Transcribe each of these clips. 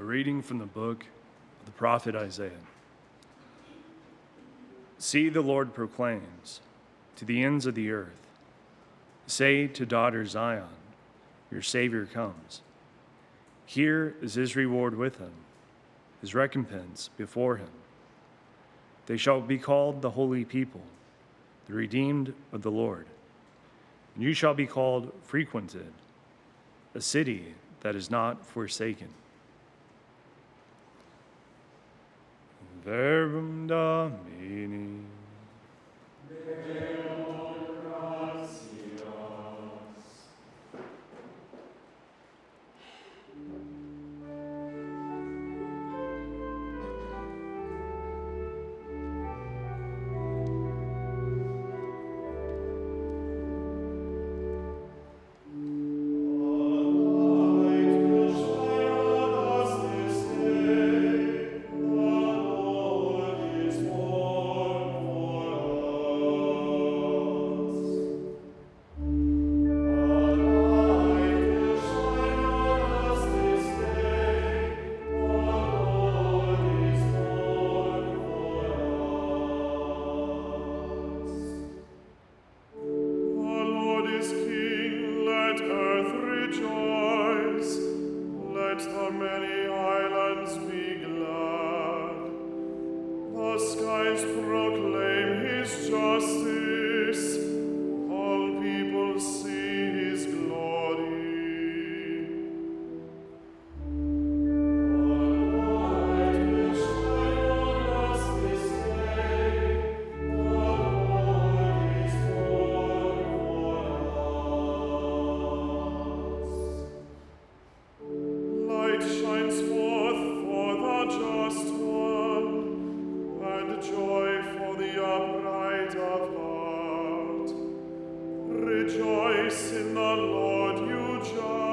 A reading from the book of the prophet Isaiah. See, the Lord proclaims to the ends of the earth Say to daughter Zion, Your Savior comes. Here is his reward with him, his recompense before him. They shall be called the holy people, the redeemed of the Lord. And you shall be called frequented, a city that is not forsaken. Verbum Domini. In the Lord, you just.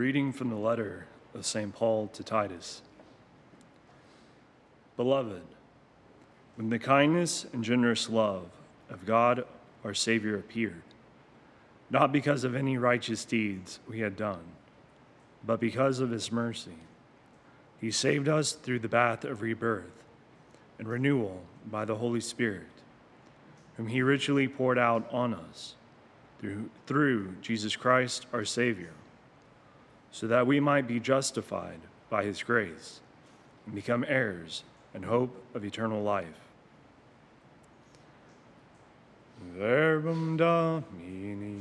Reading from the letter of St. Paul to Titus. Beloved, when the kindness and generous love of God our Savior appeared, not because of any righteous deeds we had done, but because of his mercy, he saved us through the bath of rebirth and renewal by the Holy Spirit, whom he richly poured out on us through, through Jesus Christ our Savior so that we might be justified by his grace and become heirs and hope of eternal life. Verbum Domini.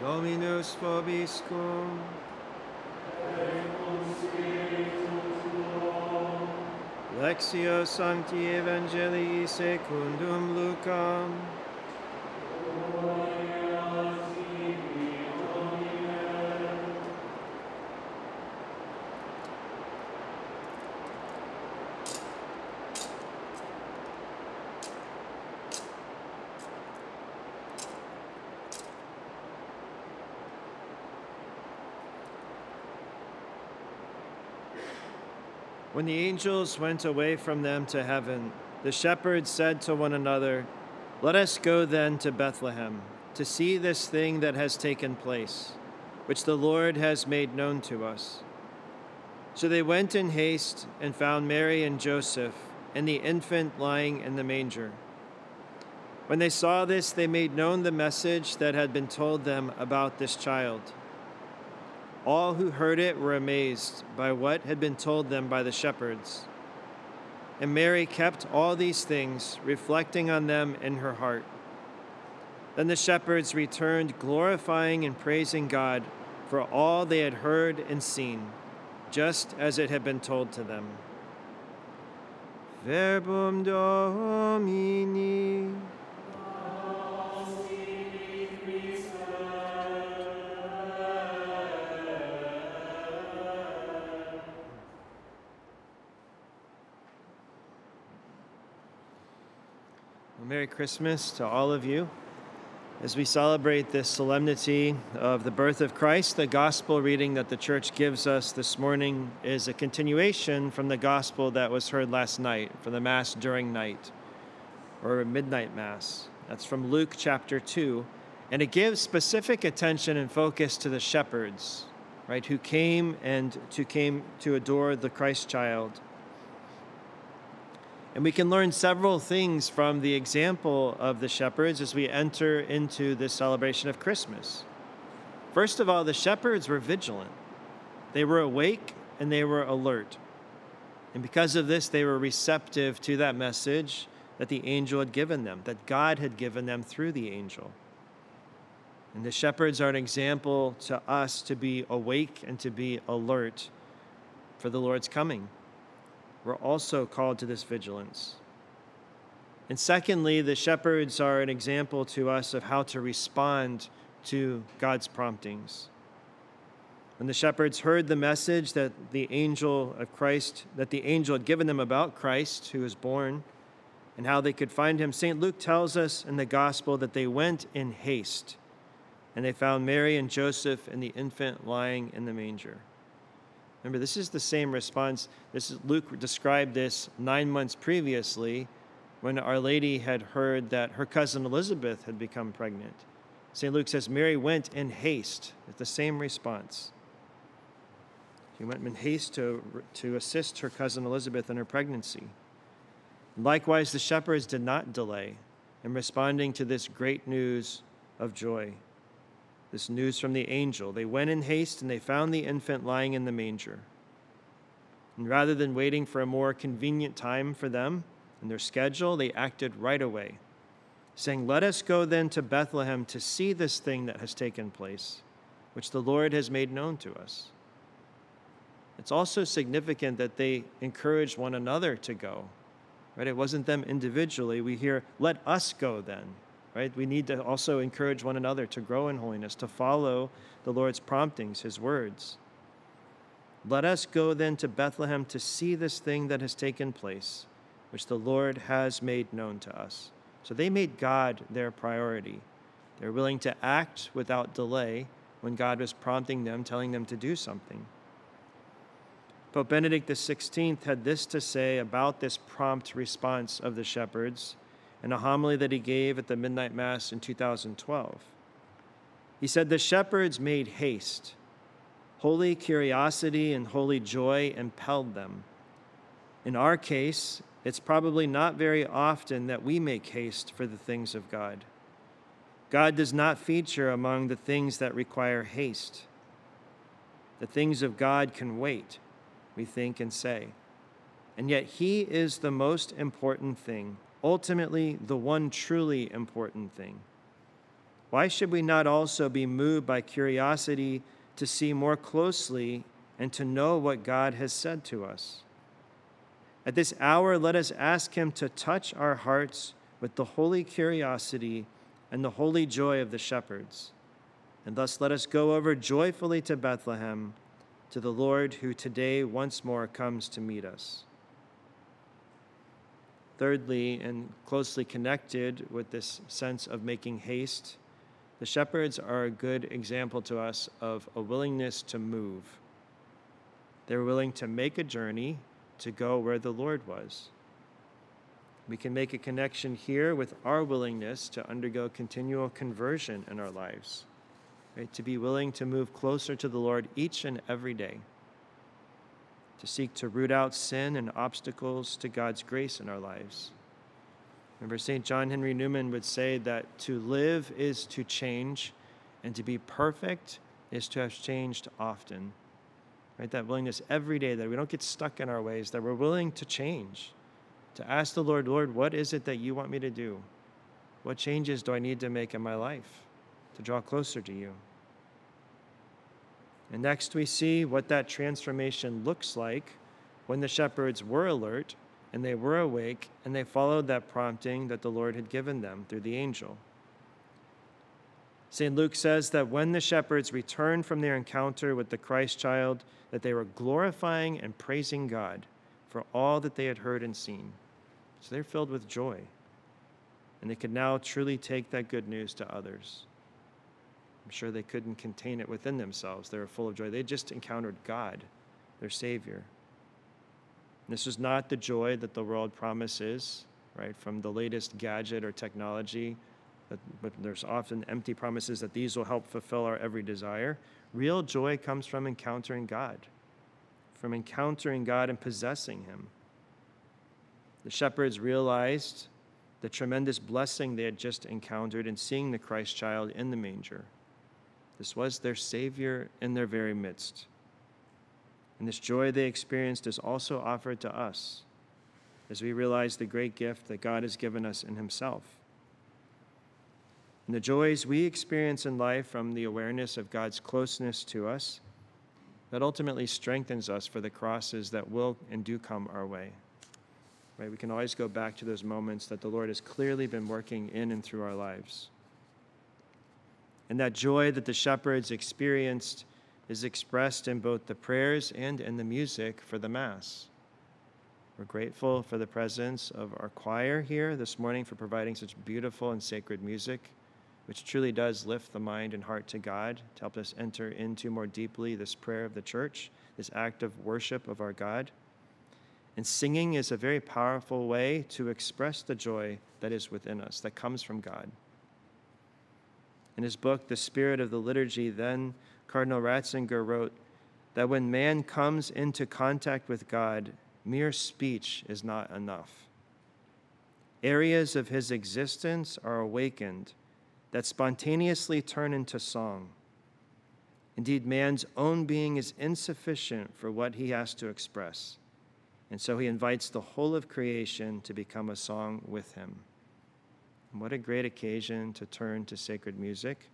Dominus vobiscum. Et. Lectio Sancti Evangelii secundum Lucam. When the angels went away from them to heaven, the shepherds said to one another, Let us go then to Bethlehem, to see this thing that has taken place, which the Lord has made known to us. So they went in haste and found Mary and Joseph and the infant lying in the manger. When they saw this, they made known the message that had been told them about this child. All who heard it were amazed by what had been told them by the shepherds. And Mary kept all these things, reflecting on them in her heart. Then the shepherds returned, glorifying and praising God for all they had heard and seen, just as it had been told to them. Verbum Domini. Merry Christmas to all of you. As we celebrate this solemnity of the birth of Christ, the gospel reading that the church gives us this morning is a continuation from the gospel that was heard last night, from the Mass during night, or midnight Mass. That's from Luke chapter 2. And it gives specific attention and focus to the shepherds, right, who came and to came to adore the Christ child. And we can learn several things from the example of the shepherds as we enter into this celebration of Christmas. First of all, the shepherds were vigilant, they were awake and they were alert. And because of this, they were receptive to that message that the angel had given them, that God had given them through the angel. And the shepherds are an example to us to be awake and to be alert for the Lord's coming we're also called to this vigilance. And secondly, the shepherds are an example to us of how to respond to God's promptings. When the shepherds heard the message that the angel of Christ, that the angel had given them about Christ who was born, and how they could find him, St. Luke tells us in the gospel that they went in haste and they found Mary and Joseph and the infant lying in the manger. Remember, this is the same response. This is, Luke described this nine months previously when Our Lady had heard that her cousin Elizabeth had become pregnant. St. Luke says Mary went in haste with the same response. She went in haste to, to assist her cousin Elizabeth in her pregnancy. Likewise, the shepherds did not delay in responding to this great news of joy this news from the angel. They went in haste and they found the infant lying in the manger. And rather than waiting for a more convenient time for them and their schedule, they acted right away, saying, Let us go then to Bethlehem to see this thing that has taken place, which the Lord has made known to us. It's also significant that they encouraged one another to go. Right? It wasn't them individually. We hear, let us go then right? We need to also encourage one another to grow in holiness, to follow the Lord's promptings, his words. Let us go then to Bethlehem to see this thing that has taken place, which the Lord has made known to us. So they made God their priority. They're willing to act without delay when God was prompting them, telling them to do something. Pope Benedict XVI had this to say about this prompt response of the shepherds in a homily that he gave at the Midnight Mass in 2012. He said, The shepherds made haste. Holy curiosity and holy joy impelled them. In our case, it's probably not very often that we make haste for the things of God. God does not feature among the things that require haste. The things of God can wait, we think and say. And yet, He is the most important thing ultimately the one truly important thing. why should we not also be moved by curiosity to see more closely and to know what God has said to us? At this hour, let us ask Him to touch our hearts with the holy curiosity and the holy joy of the shepherds. And thus let us go over joyfully to Bethlehem, to the Lord who today once more comes to meet us. Thirdly, and closely connected with this sense of making haste, the shepherds are a good example to us of a willingness to move. They're willing to make a journey to go where the Lord was. We can make a connection here with our willingness to undergo continual conversion in our lives, right? To be willing to move closer to the Lord each and every day, to seek to root out sin and obstacles to God's grace in our lives. Remember, St. John Henry Newman would say that to live is to change, and to be perfect is to have changed often. Right? That willingness every day that we don't get stuck in our ways, that we're willing to change, to ask the Lord, Lord, what is it that you want me to do? What changes do I need to make in my life to draw closer to you? And next, we see what that transformation looks like when the shepherds were alert and they were awake and they followed that prompting that the Lord had given them through the angel. St. Luke says that when the shepherds returned from their encounter with the Christ child, that they were glorifying and praising God for all that they had heard and seen. So they're filled with joy. And they could now truly take that good news to others. I'm sure they couldn't contain it within themselves. They were full of joy. They just encountered God, their Savior. This is not the joy that the world promises, right, from the latest gadget or technology. But there's often empty promises that these will help fulfill our every desire. Real joy comes from encountering God, from encountering God and possessing Him. The shepherds realized the tremendous blessing they had just encountered in seeing the Christ child in the manger. This was their Savior in their very midst. And this joy they experienced is also offered to us as we realize the great gift that God has given us in Himself. And the joys we experience in life from the awareness of God's closeness to us, that ultimately strengthens us for the crosses that will and do come our way. Right? We can always go back to those moments that the Lord has clearly been working in and through our lives. And that joy that the shepherds experienced is expressed in both the prayers and in the music for the Mass. We're grateful for the presence of our choir here this morning for providing such beautiful and sacred music, which truly does lift the mind and heart to God to help us enter into more deeply this prayer of the church, this act of worship of our God. And singing is a very powerful way to express the joy that is within us, that comes from God. In his book, The Spirit of the Liturgy, then Cardinal Ratzinger wrote that when man comes into contact with God, mere speech is not enough. Areas of his existence are awakened that spontaneously turn into song. Indeed, man's own being is insufficient for what he has to express, and so he invites the whole of creation to become a song with him. And what a great occasion to turn to sacred music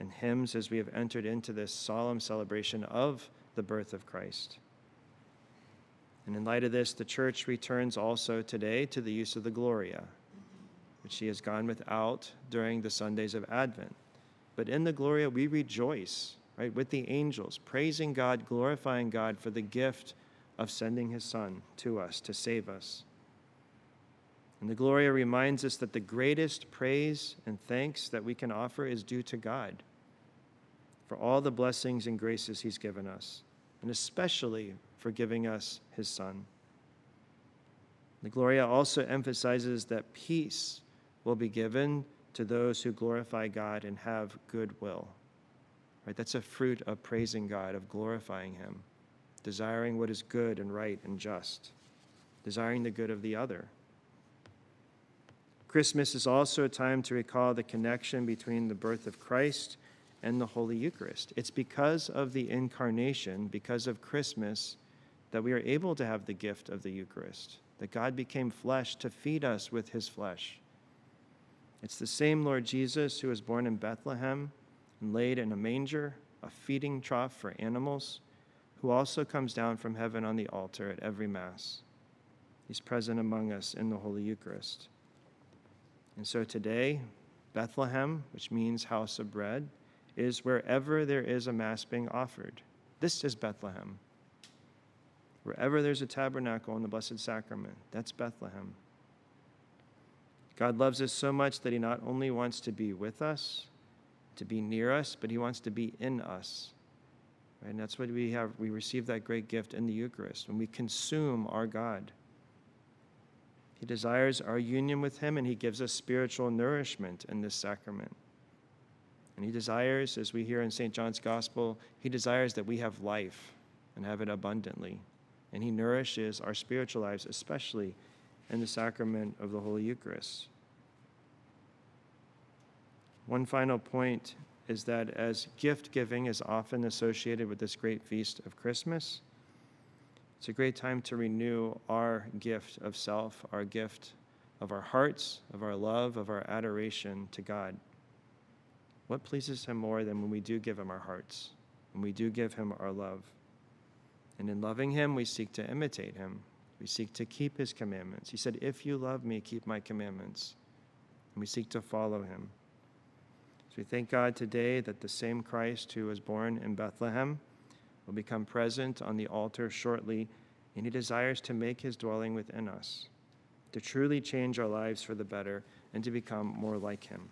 and hymns as we have entered into this solemn celebration of the birth of Christ. And in light of this, the church returns also today to the use of the Gloria, which she has gone without during the Sundays of Advent. But in the Gloria, we rejoice, right, with the angels, praising God, glorifying God for the gift of sending his Son to us to save us. And the Gloria reminds us that the greatest praise and thanks that we can offer is due to God for all the blessings and graces He's given us, and especially for giving us His Son. The Gloria also emphasizes that peace will be given to those who glorify God and have goodwill. Right? That's a fruit of praising God, of glorifying Him, desiring what is good and right and just, desiring the good of the other. Christmas is also a time to recall the connection between the birth of Christ and the Holy Eucharist. It's because of the incarnation, because of Christmas, that we are able to have the gift of the Eucharist, that God became flesh to feed us with his flesh. It's the same Lord Jesus who was born in Bethlehem and laid in a manger, a feeding trough for animals, who also comes down from heaven on the altar at every Mass. He's present among us in the Holy Eucharist. And so today, Bethlehem, which means house of bread, is wherever there is a Mass being offered. This is Bethlehem. Wherever there's a tabernacle in the Blessed Sacrament, that's Bethlehem. God loves us so much that He not only wants to be with us, to be near us, but He wants to be in us. Right? And that's what we have. We receive that great gift in the Eucharist when we consume our God. He desires our union with Him, and He gives us spiritual nourishment in this sacrament. And He desires, as we hear in St. John's Gospel, He desires that we have life and have it abundantly. And He nourishes our spiritual lives, especially in the sacrament of the Holy Eucharist. One final point is that as gift giving is often associated with this great feast of Christmas, it's a great time to renew our gift of self, our gift of our hearts, of our love, of our adoration to God. What pleases Him more than when we do give Him our hearts, when we do give Him our love? And in loving Him, we seek to imitate Him. We seek to keep His commandments. He said, If you love me, keep my commandments. And we seek to follow Him. So we thank God today that the same Christ who was born in Bethlehem will become present on the altar shortly, and He desires to make His dwelling within us, to truly change our lives for the better, and to become more like Him.